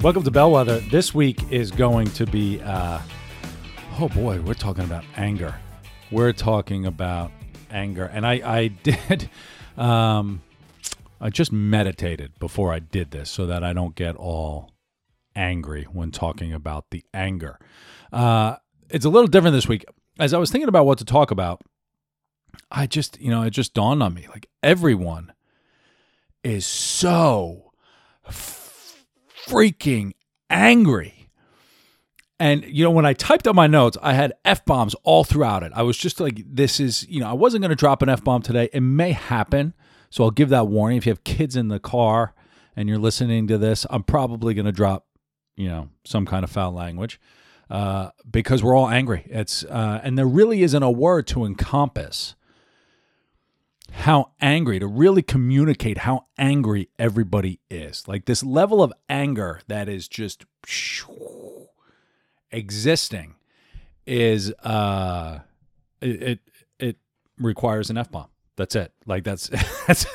Welcome to Bellwether. This week is going to be, uh, oh boy, we're talking about anger. We're talking about anger. And I, I did, um, I just meditated before I did this so that I don't get all angry when talking about the anger. Uh, it's a little different this week. As I was thinking about what to talk about, I just, you know, it just dawned on me like everyone is so freaking angry. And, you know, when I typed up my notes, I had F bombs all throughout it. I was just like, this is, you know, I wasn't going to drop an F bomb today. It may happen. So I'll give that warning. If you have kids in the car and you're listening to this, I'm probably going to drop, you know, some kind of foul language uh, because we're all angry. It's, uh, and there really isn't a word to encompass how angry, to really communicate how angry everybody is. Like this level of anger that is just existing is uh it it, it requires an F bomb. That's it. Like that's that's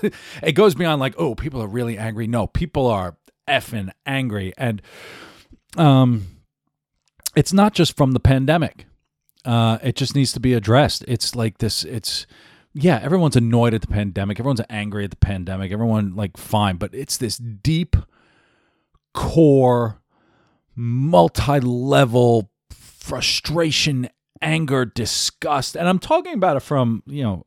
it goes beyond like, oh, people are really angry. No, people are effing angry. And um it's not just from the pandemic. Uh it just needs to be addressed. It's like this it's yeah, everyone's annoyed at the pandemic. Everyone's angry at the pandemic. Everyone like fine, but it's this deep core multi-level frustration, anger, disgust. And I'm talking about it from, you know,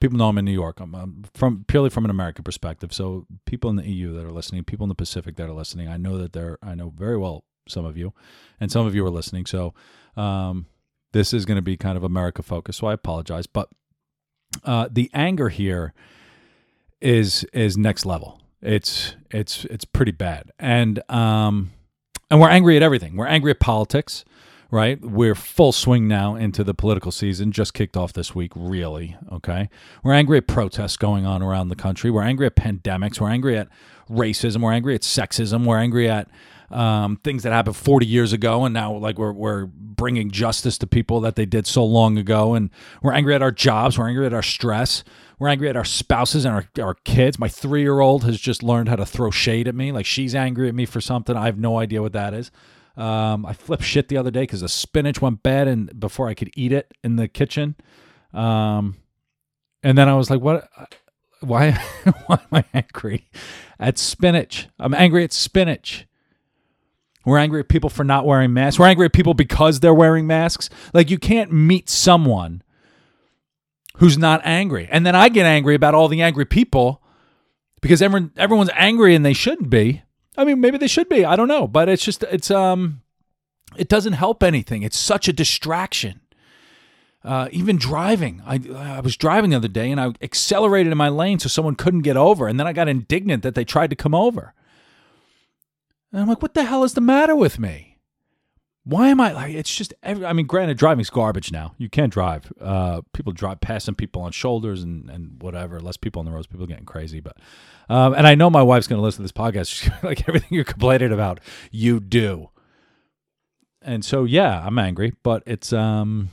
people know I'm in New York. I'm, I'm from purely from an American perspective. So people in the EU that are listening, people in the Pacific that are listening, I know that they're I know very well some of you, and some of you are listening. So um, this is going to be kind of America focused. So I apologize, but uh, the anger here is is next level. It's it's it's pretty bad, and um, and we're angry at everything. We're angry at politics, right? We're full swing now into the political season. Just kicked off this week, really. Okay, we're angry at protests going on around the country. We're angry at pandemics. We're angry at racism. We're angry at sexism. We're angry at um, things that happened 40 years ago, and now like we're we're bringing justice to people that they did so long ago, and we're angry at our jobs, we're angry at our stress, we're angry at our spouses and our, our kids. My three year old has just learned how to throw shade at me, like she's angry at me for something. I have no idea what that is. Um, I flipped shit the other day because the spinach went bad, and before I could eat it in the kitchen, um, and then I was like, "What? Why? why am I angry at spinach? I'm angry at spinach." We're angry at people for not wearing masks. We're angry at people because they're wearing masks. Like you can't meet someone who's not angry. And then I get angry about all the angry people because everyone everyone's angry and they shouldn't be. I mean, maybe they should be. I don't know, but it's just it's um it doesn't help anything. It's such a distraction. Uh, even driving, I, I was driving the other day and I accelerated in my lane so someone couldn't get over, and then I got indignant that they tried to come over. And I'm like, what the hell is the matter with me? Why am I like? It's just. Every, I mean, granted, driving's garbage now. You can't drive. Uh, people drive passing people on shoulders and and whatever. Less people on the roads. People are getting crazy. But, um, and I know my wife's going to listen to this podcast. Like everything you're complaining about, you do. And so, yeah, I'm angry, but it's um,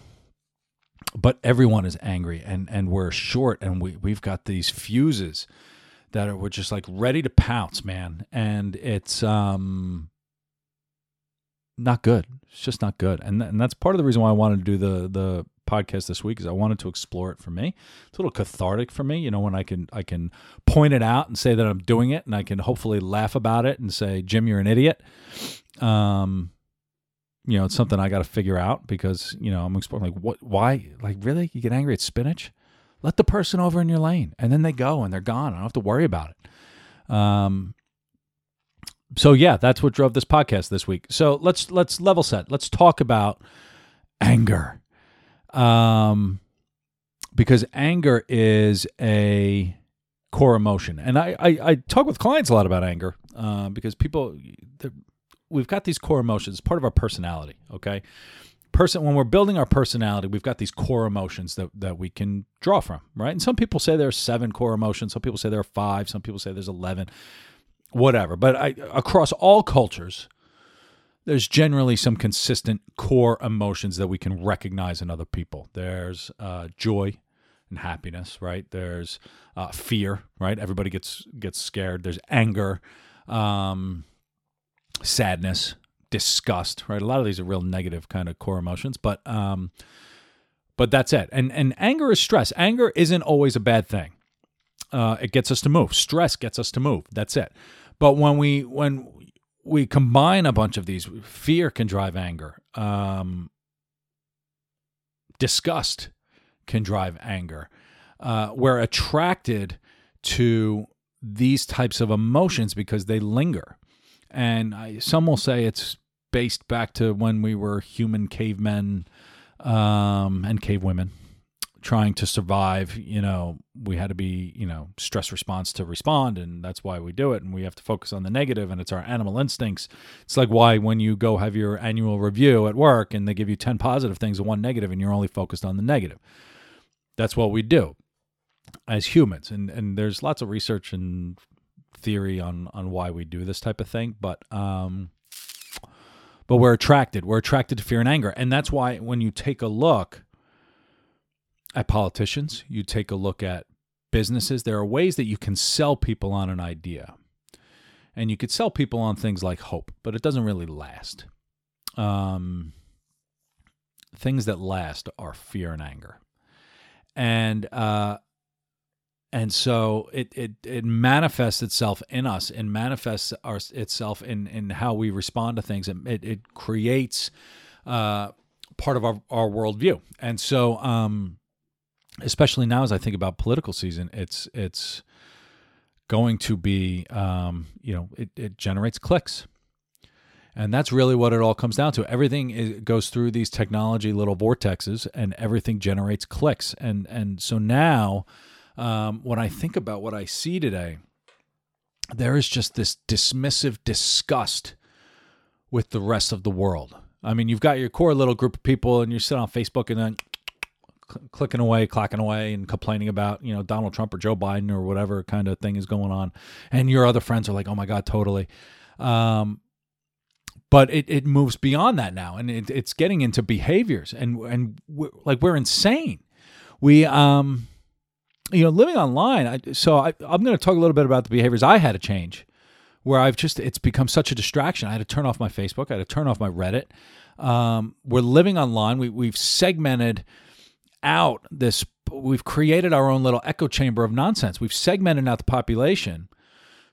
but everyone is angry, and and we're short, and we we've got these fuses that are, were just like ready to pounce, man. And it's um not good. It's just not good. And th- and that's part of the reason why I wanted to do the the podcast this week is I wanted to explore it for me. It's a little cathartic for me, you know, when I can I can point it out and say that I'm doing it and I can hopefully laugh about it and say, "Jim, you're an idiot." Um you know, it's something I got to figure out because, you know, I'm exploring like what why like really you get angry at spinach? Let the person over in your lane and then they go and they're gone. I don't have to worry about it. Um, so yeah, that's what drove this podcast this week. So let's let's level set. Let's talk about anger. Um, because anger is a core emotion. And I, I, I talk with clients a lot about anger uh, because people, we've got these core emotions, part of our personality. Okay, person when we're building our personality, we've got these core emotions that that we can draw from, right? And some people say there are seven core emotions. Some people say there are five. Some people say there's eleven. Whatever. But I, across all cultures, there's generally some consistent core emotions that we can recognize in other people. There's uh, joy and happiness, right? There's uh, fear, right? Everybody gets gets scared. There's anger, um, sadness, disgust, right? A lot of these are real negative kind of core emotions, but um, but that's it. And and anger is stress. Anger isn't always a bad thing. Uh, it gets us to move. Stress gets us to move. That's it. But when we when we combine a bunch of these. Fear can drive anger. Um, disgust can drive anger. Uh, we're attracted to these types of emotions because they linger. And I, some will say it's based back to when we were human cavemen um, and cave women trying to survive, you know, we had to be, you know, stress response to respond, and that's why we do it. And we have to focus on the negative, and it's our animal instincts. It's like why when you go have your annual review at work and they give you 10 positive things and one negative, and you're only focused on the negative. That's what we do as humans. And and there's lots of research and theory on on why we do this type of thing, but um but we're attracted. We're attracted to fear and anger. And that's why when you take a look at politicians, you take a look at businesses, there are ways that you can sell people on an idea. And you could sell people on things like hope, but it doesn't really last. Um, things that last are fear and anger. And uh, and so it, it it manifests itself in us and manifests our, itself in in how we respond to things. It it, it creates uh, part of our our worldview. And so um, especially now as I think about political season, it's it's going to be um, you know it, it generates clicks. And that's really what it all comes down to. Everything is, goes through these technology little vortexes, and everything generates clicks. And and so now, um, when I think about what I see today, there is just this dismissive disgust with the rest of the world. I mean, you've got your core little group of people, and you sit on Facebook, and then clicking away, clacking away, and complaining about you know Donald Trump or Joe Biden or whatever kind of thing is going on, and your other friends are like, "Oh my God, totally." Um, but it, it moves beyond that now, and it, it's getting into behaviors, and and we're, like we're insane. We um, you know, living online. I, so I, I'm going to talk a little bit about the behaviors I had to change, where I've just it's become such a distraction. I had to turn off my Facebook. I had to turn off my Reddit. Um, we're living online. We we've segmented out this we've created our own little echo chamber of nonsense. We've segmented out the population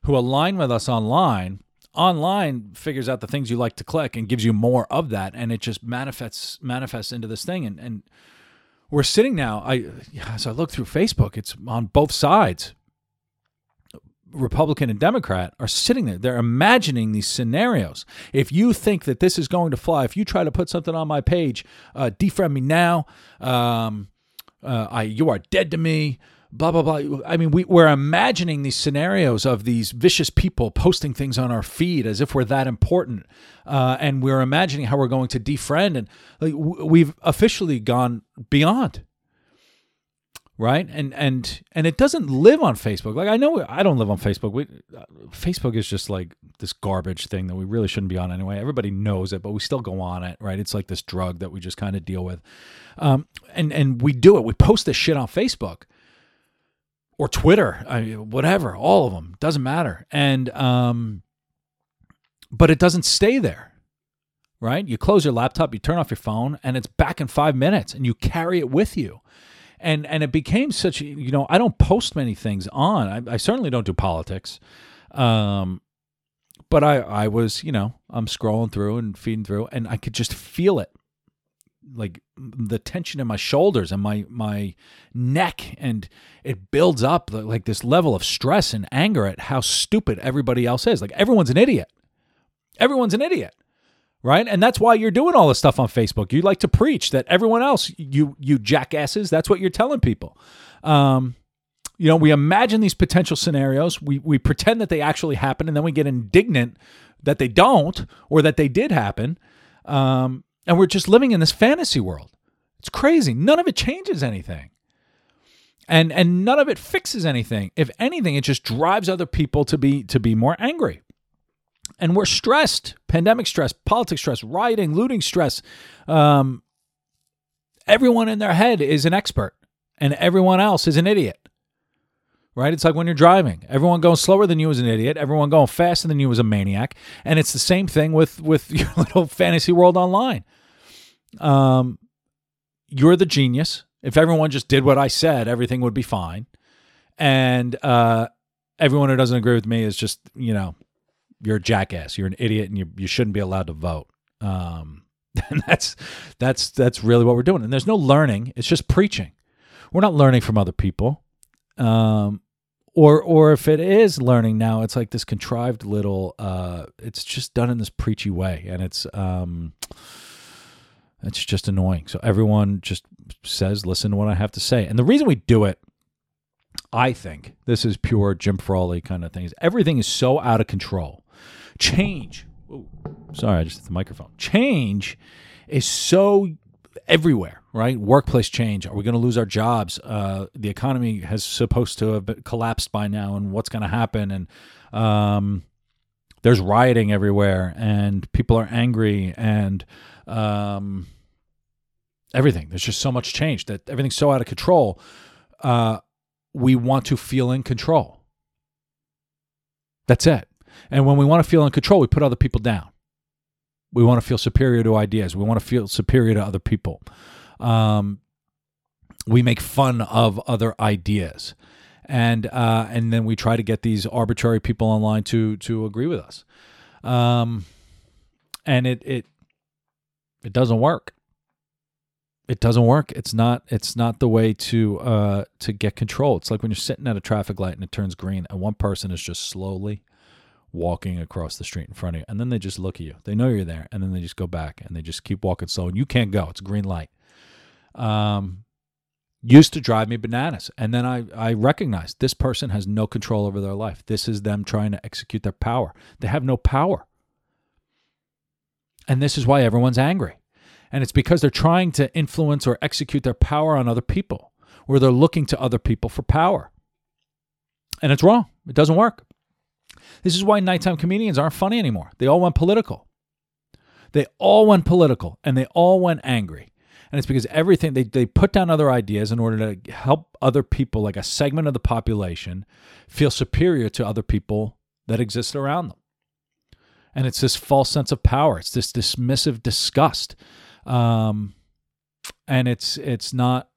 who align with us online. Online figures out the things you like to click and gives you more of that, and it just manifests manifests into this thing. And and we're sitting now. I as I look through Facebook, it's on both sides. Republican and Democrat are sitting there. They're imagining these scenarios. If you think that this is going to fly, if you try to put something on my page, uh, defriend me now. Um, uh, I, you are dead to me. Blah blah blah. I mean, we, we're imagining these scenarios of these vicious people posting things on our feed as if we're that important, uh, and we're imagining how we're going to defriend, and like, we've officially gone beyond. Right? And and and it doesn't live on facebook. Like i know i don't live on facebook. We, uh, facebook is just like this garbage thing that we really shouldn't be on anyway. Everybody knows it but we still go on it right? It's like this drug that we just kind of deal with. Um, and and we do it. We post this shit on facebook or twitter I mean, whatever all of them doesn't matter. And um but it doesn't stay there right? You close your laptop you turn off your phone and it's back in five minutes and you carry it with you. And and it became such you know i don't post many things on. I, I certainly don't do politics. Um but i i was you know i'm scrolling through and feeding through and i could just feel it like the tension in my shoulders and my my neck and it builds up like this level of stress and anger at how stupid everybody else is like everyone's an idiot everyone's an idiot right? And that's why you're doing all this stuff on Facebook. You like to preach that everyone else, you you jackasses, that's what you're telling people. Um, You know, we imagine these potential scenarios, we, we pretend that they actually happen, and then we get indignant that they don't or that they did happen. Um, and we're just living in this fantasy world. It's crazy. None of it changes anything. And and none of it fixes anything. If anything, it just drives other people to be to be more angry. And we're stressed. Pandemic stress, politics stress, rioting, looting stress. Um, everyone in their head is an expert and everyone else is an idiot right? It's like when you're driving. Everyone going slower than you is an idiot. Everyone going faster than you is a maniac. And it's the same thing with with your little fantasy world online. Um, you're the genius. If everyone just did what I said, everything would be fine. And uh, everyone who doesn't agree with me is just, you know, you're a jackass. You're an idiot, and you you shouldn't be allowed to vote. Um, and that's that's that's really what we're doing. And there's no learning. It's just preaching. We're not learning from other people. Um, or or if it is learning now, it's like this contrived little. Uh, it's just done in this preachy way, and it's um, it's just annoying. So everyone just says, "Listen to what I have to say," and the reason we do it. I think this is pure Jim Frawley kind of things. Everything is so out of control. Change. Ooh, sorry, I just hit the microphone. Change is so everywhere, right? Workplace change. Are we going to lose our jobs? Uh, the economy has supposed to have collapsed by now, and what's going to happen? And um, there's rioting everywhere, and people are angry, and um, everything. There's just so much change that everything's so out of control. Uh, we want to feel in control. That's it. And when we want to feel in control, we put other people down. We want to feel superior to ideas. We want to feel superior to other people. Um, we make fun of other ideas, and uh, and then we try to get these arbitrary people online to to agree with us. Um, and it it it doesn't work. It doesn't work. It's not. It's not the way to uh, to get control. It's like when you're sitting at a traffic light and it turns green, and one person is just slowly walking across the street in front of you. And then they just look at you. They know you're there. And then they just go back and they just keep walking slow. And you can't go. It's green light. Um, used to drive me bananas. And then I, I recognized this person has no control over their life. This is them trying to execute their power. They have no power. And this is why everyone's angry. And it's because they're trying to influence or execute their power on other people, or they're looking to other people for power. And it's wrong. It doesn't work. This is why nighttime comedians aren't funny anymore. They all went political. They all went political and they all went angry. And it's because everything, they, they put down other ideas in order to help other people, like a segment of the population, feel superior to other people that exist around them. And it's this false sense of power. It's this dismissive disgust. Um, and it's it's not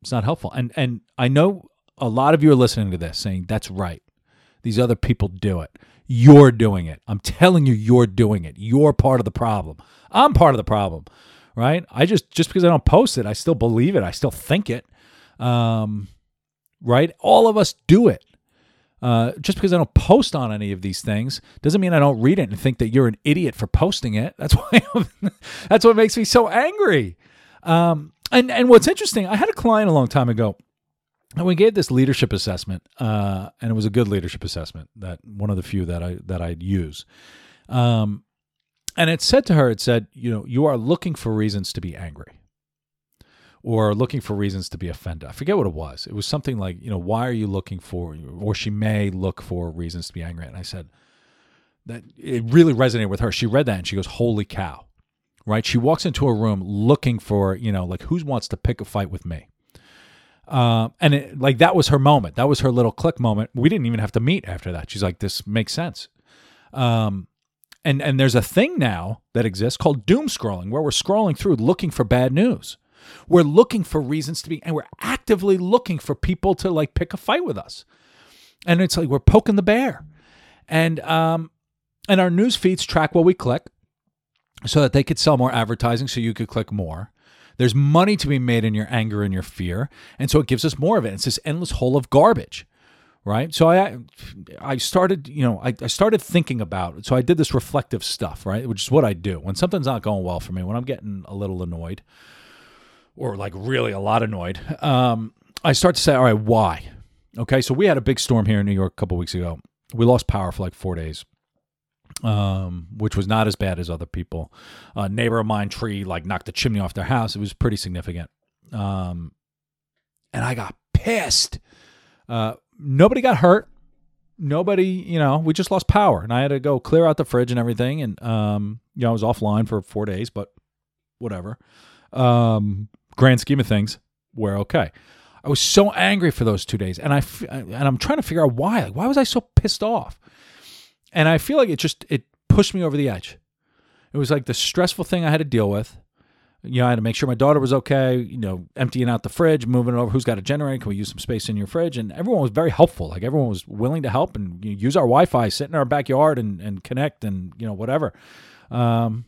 it's not helpful. And and I know a lot of you are listening to this saying that's right. These other people do it. You're doing it. I'm telling you, you're doing it. You're part of the problem. I'm part of the problem, right? I just just because I don't post it, I still believe it. I still think it. Um, right? All of us do it. Uh, just because I don't post on any of these things doesn't mean I don't read it and think that you're an idiot for posting it. That's why that's what makes me so angry. Um, and and what's interesting, I had a client a long time ago and we gave this leadership assessment, uh, and it was a good leadership assessment. That one of the few that I that I'd use. Um, and it said to her, it said, you know, you are looking for reasons to be angry, or looking for reasons to be offended. I forget what it was. It was something like, you know, why are you looking for, or she may look for reasons to be angry. And I said that it really resonated with her. She read that and she goes, "Holy cow!" Right? She walks into a room looking for, you know, like who wants to pick a fight with me uh, and it, like that was her moment. That was her little click moment. We didn't even have to meet after that. She's like, "This makes sense." Um, and and there's a thing now that exists called doom scrolling, where we're scrolling through looking for bad news. We're looking for reasons to be, and we're actively looking for people to like pick a fight with us. And it's like we're poking the bear, and um, and our news feeds track what we click, so that they could sell more advertising, so you could click more. There's money to be made in your anger and your fear. And so it gives us more of it. It's this endless hole of garbage. Right. So I I started, you know, I, I started thinking about. So I did this reflective stuff, right? Which is what I do. When something's not going well for me, when I'm getting a little annoyed or like really a lot annoyed, um, I start to say, all right, why? Okay, so we had a big storm here in New York a couple weeks ago. We lost power for like four days, um, which was not as bad as other people. A neighbor of mine tree like knocked the chimney off their house. It was pretty significant, um, and I got pissed. Uh, nobody got hurt. Nobody, you know, we just lost power, and I had to go clear out the fridge and everything, and um, you know, I was offline for four days, but whatever. Um, grand scheme of things, we're okay. I was so angry for those two days, and I and I'm trying to figure out why. Like, why was I so pissed off? And I feel like it just it pushed me over the edge. It was like the stressful thing I had to deal with. You know, I had to make sure my daughter was okay. You know, emptying out the fridge, moving it over. Who's got a generator? Can we use some space in your fridge? And everyone was very helpful. Like everyone was willing to help and you know, use our Wi-Fi, sit in our backyard and and connect and you know whatever. Um,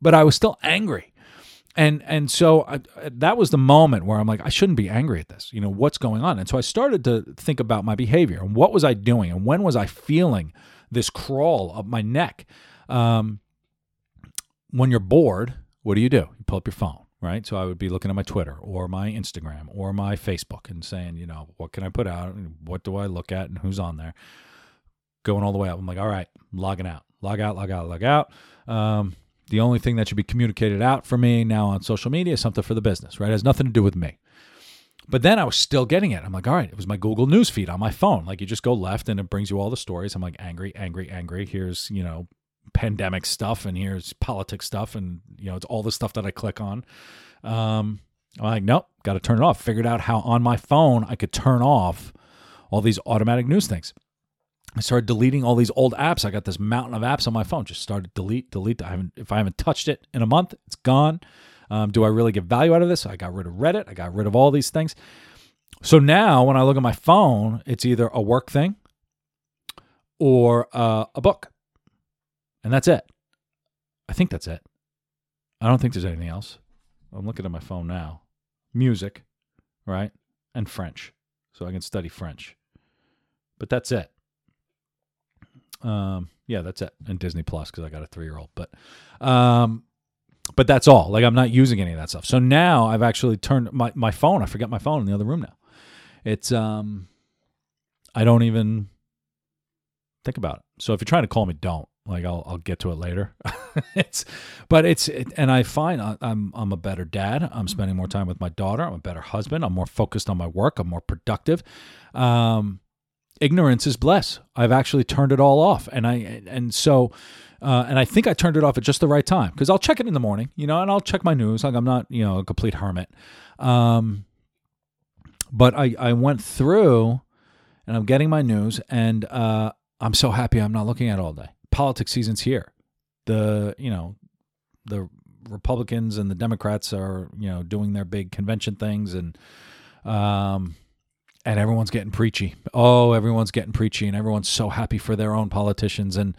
but I was still angry and and so I, that was the moment where I'm like, I shouldn't be angry at this. You know what's going on, and so I started to think about my behavior and what was I doing, and when was I feeling this crawl up my neck. Um, when you're bored, what do you do? You pull up your phone, right? So I would be looking at my Twitter or my Instagram or my Facebook and saying, you know, what can I put out? What do I look at and who's on there? Going all the way up. I'm like, all right, I'm logging out, log out, log out, log out. Um, the only thing that should be communicated out for me now on social media is something for the business, right? It has nothing to do with me. But then I was still getting it. I'm like, all right, it was my Google News feed on my phone. Like you just go left and it brings you all the stories. I'm like, angry, angry, angry. Here's, you know, pandemic stuff and here's politics stuff. And, you know, it's all the stuff that I click on. Um, I'm like, nope, got to turn it off. Figured out how on my phone I could turn off all these automatic news things. I started deleting all these old apps. I got this mountain of apps on my phone. Just started delete, delete. I haven't if I haven't touched it in a month, it's gone. Um, do I really get value out of this? I got rid of Reddit. I got rid of all these things. So now when I look at my phone, it's either a work thing or uh, a book, and that's it. I think that's it. I don't think there's anything else. I'm looking at my phone now. Music, right, and French, so I can study French. But that's it. Um, yeah, that's it. And Disney Plus because I got a three year old. But, um, but that's all. Like I'm not using any of that stuff. So now I've actually turned my my phone. I forget my phone in the other room now. It's um, I don't even think about it. So if you're trying to call me, don't. Like I'll I'll get to it later. it's, but it's it, and I find I, I'm I'm a better dad. I'm spending more time with my daughter. I'm a better husband. I'm more focused on my work. I'm more productive. Um, ignorance is bliss. I've actually turned it all off, and I and so. Uh, and I think I turned it off at just the right time because I'll check it in the morning, you know, and I'll check my news. Like I'm not, you know, a complete hermit. Um, but I, I went through and I'm getting my news and uh, I'm so happy I'm not looking at it all day. Politics season's here. The, you know, the Republicans and the Democrats are, you know, doing their big convention things and um, and everyone's getting preachy. Oh, everyone's getting preachy, and everyone's so happy for their own politicians. And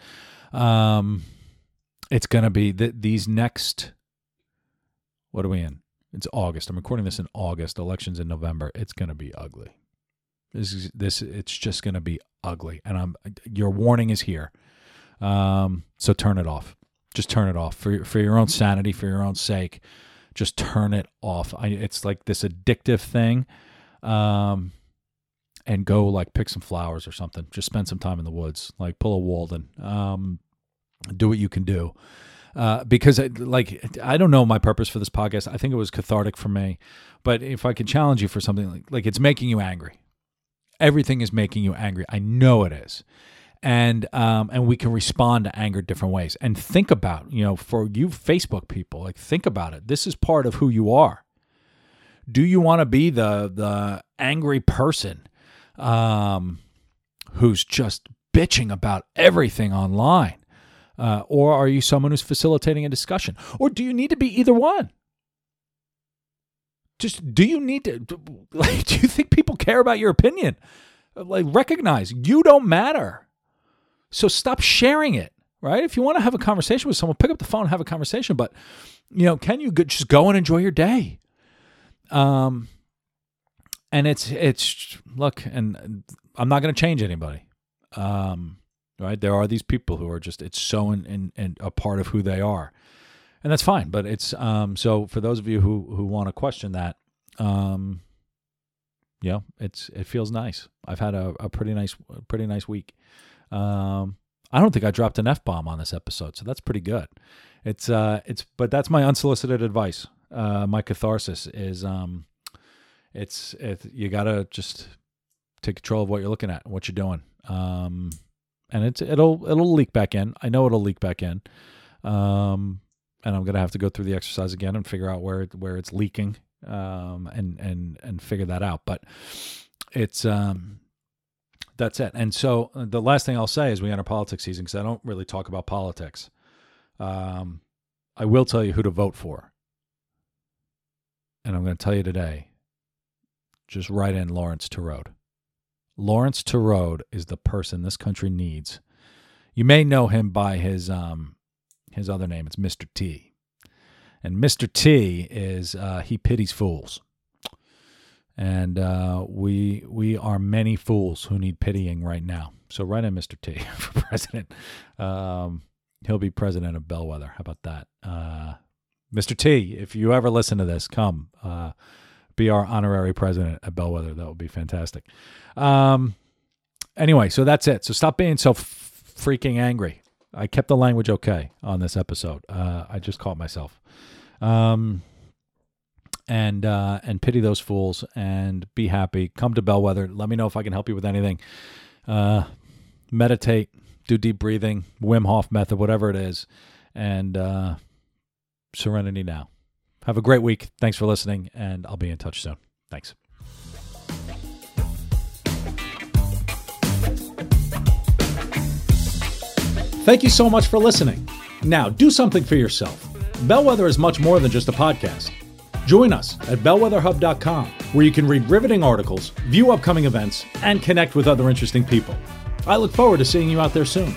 um, it's going to be th- these next. What are we in? It's August. I'm recording this in August. Elections in November. It's going to be ugly. This is this. It's just going to be ugly. And I'm. Your warning is here. Um, so turn it off. Just turn it off for for your own sanity, for your own sake. Just turn it off. I, it's like this addictive thing. Um, and go like pick some flowers or something. Just spend some time in the woods, like pull a Walden. Um, do what you can do. Uh, because like I don't know my purpose for this podcast. I think it was cathartic for me, but if I could challenge you for something like like it's making you angry. Everything is making you angry. I know it is, and um, and we can respond to anger different ways. And think about you know for you Facebook people, like think about it. This is part of who you are. Do you want to be the the angry person um, who's just bitching about everything online? Uh, or are you someone who's facilitating a discussion? Or do you need to be either one? Just do you need to, like, do you think people care about your opinion? Like, recognize you don't matter. So stop sharing it, right? If you want to have a conversation with someone, pick up the phone and have a conversation. But, you know, can you just go and enjoy your day? Um, and it's it's look, and I'm not going to change anybody. Um, right? There are these people who are just it's so in, in, in, a part of who they are, and that's fine. But it's um, so for those of you who who want to question that, um, you know, it's it feels nice. I've had a, a pretty nice, pretty nice week. Um, I don't think I dropped an f bomb on this episode, so that's pretty good. It's uh, it's but that's my unsolicited advice. Uh, my catharsis is um, it's it, you gotta just take control of what you're looking at, and what you're doing. Um, and it's it'll it'll leak back in. I know it'll leak back in. Um, and I'm gonna have to go through the exercise again and figure out where where it's leaking. Um, and and and figure that out. But it's um, that's it. And so uh, the last thing I'll say is we enter politics season because I don't really talk about politics. Um, I will tell you who to vote for, and I'm going to tell you today. Just write in Laurence Tureaud. Laurence Tureaud is the person this country needs. You may know him by his um, his other name. It's Mr. T. And Mr. T is uh, he pities fools, and uh, we we are many fools who need pitying right now. So write in Mr. T for president. Um, he'll be president of Bellwether. How about that, uh, Mr. T? If you ever listen to this, come uh, be our honorary president at Bellwether. That would be fantastic. Um, anyway, so that's it. So stop being so f- freaking angry. I kept the language okay on this episode. Uh, I just caught myself. Um, and uh, and pity those fools and be happy. Come to Bellwether. Let me know if I can help you with anything. Uh, meditate, do deep breathing, Wim Hof method, whatever it is, and uh, serenity now. Have a great week. Thanks for listening, and I'll be in touch soon. Thanks. Thank you so much for listening. Now, do something for yourself. Bellwether is much more than just a podcast. Join us at bellwetherhub.com, where you can read riveting articles, view upcoming events, and connect with other interesting people. I look forward to seeing you out there soon.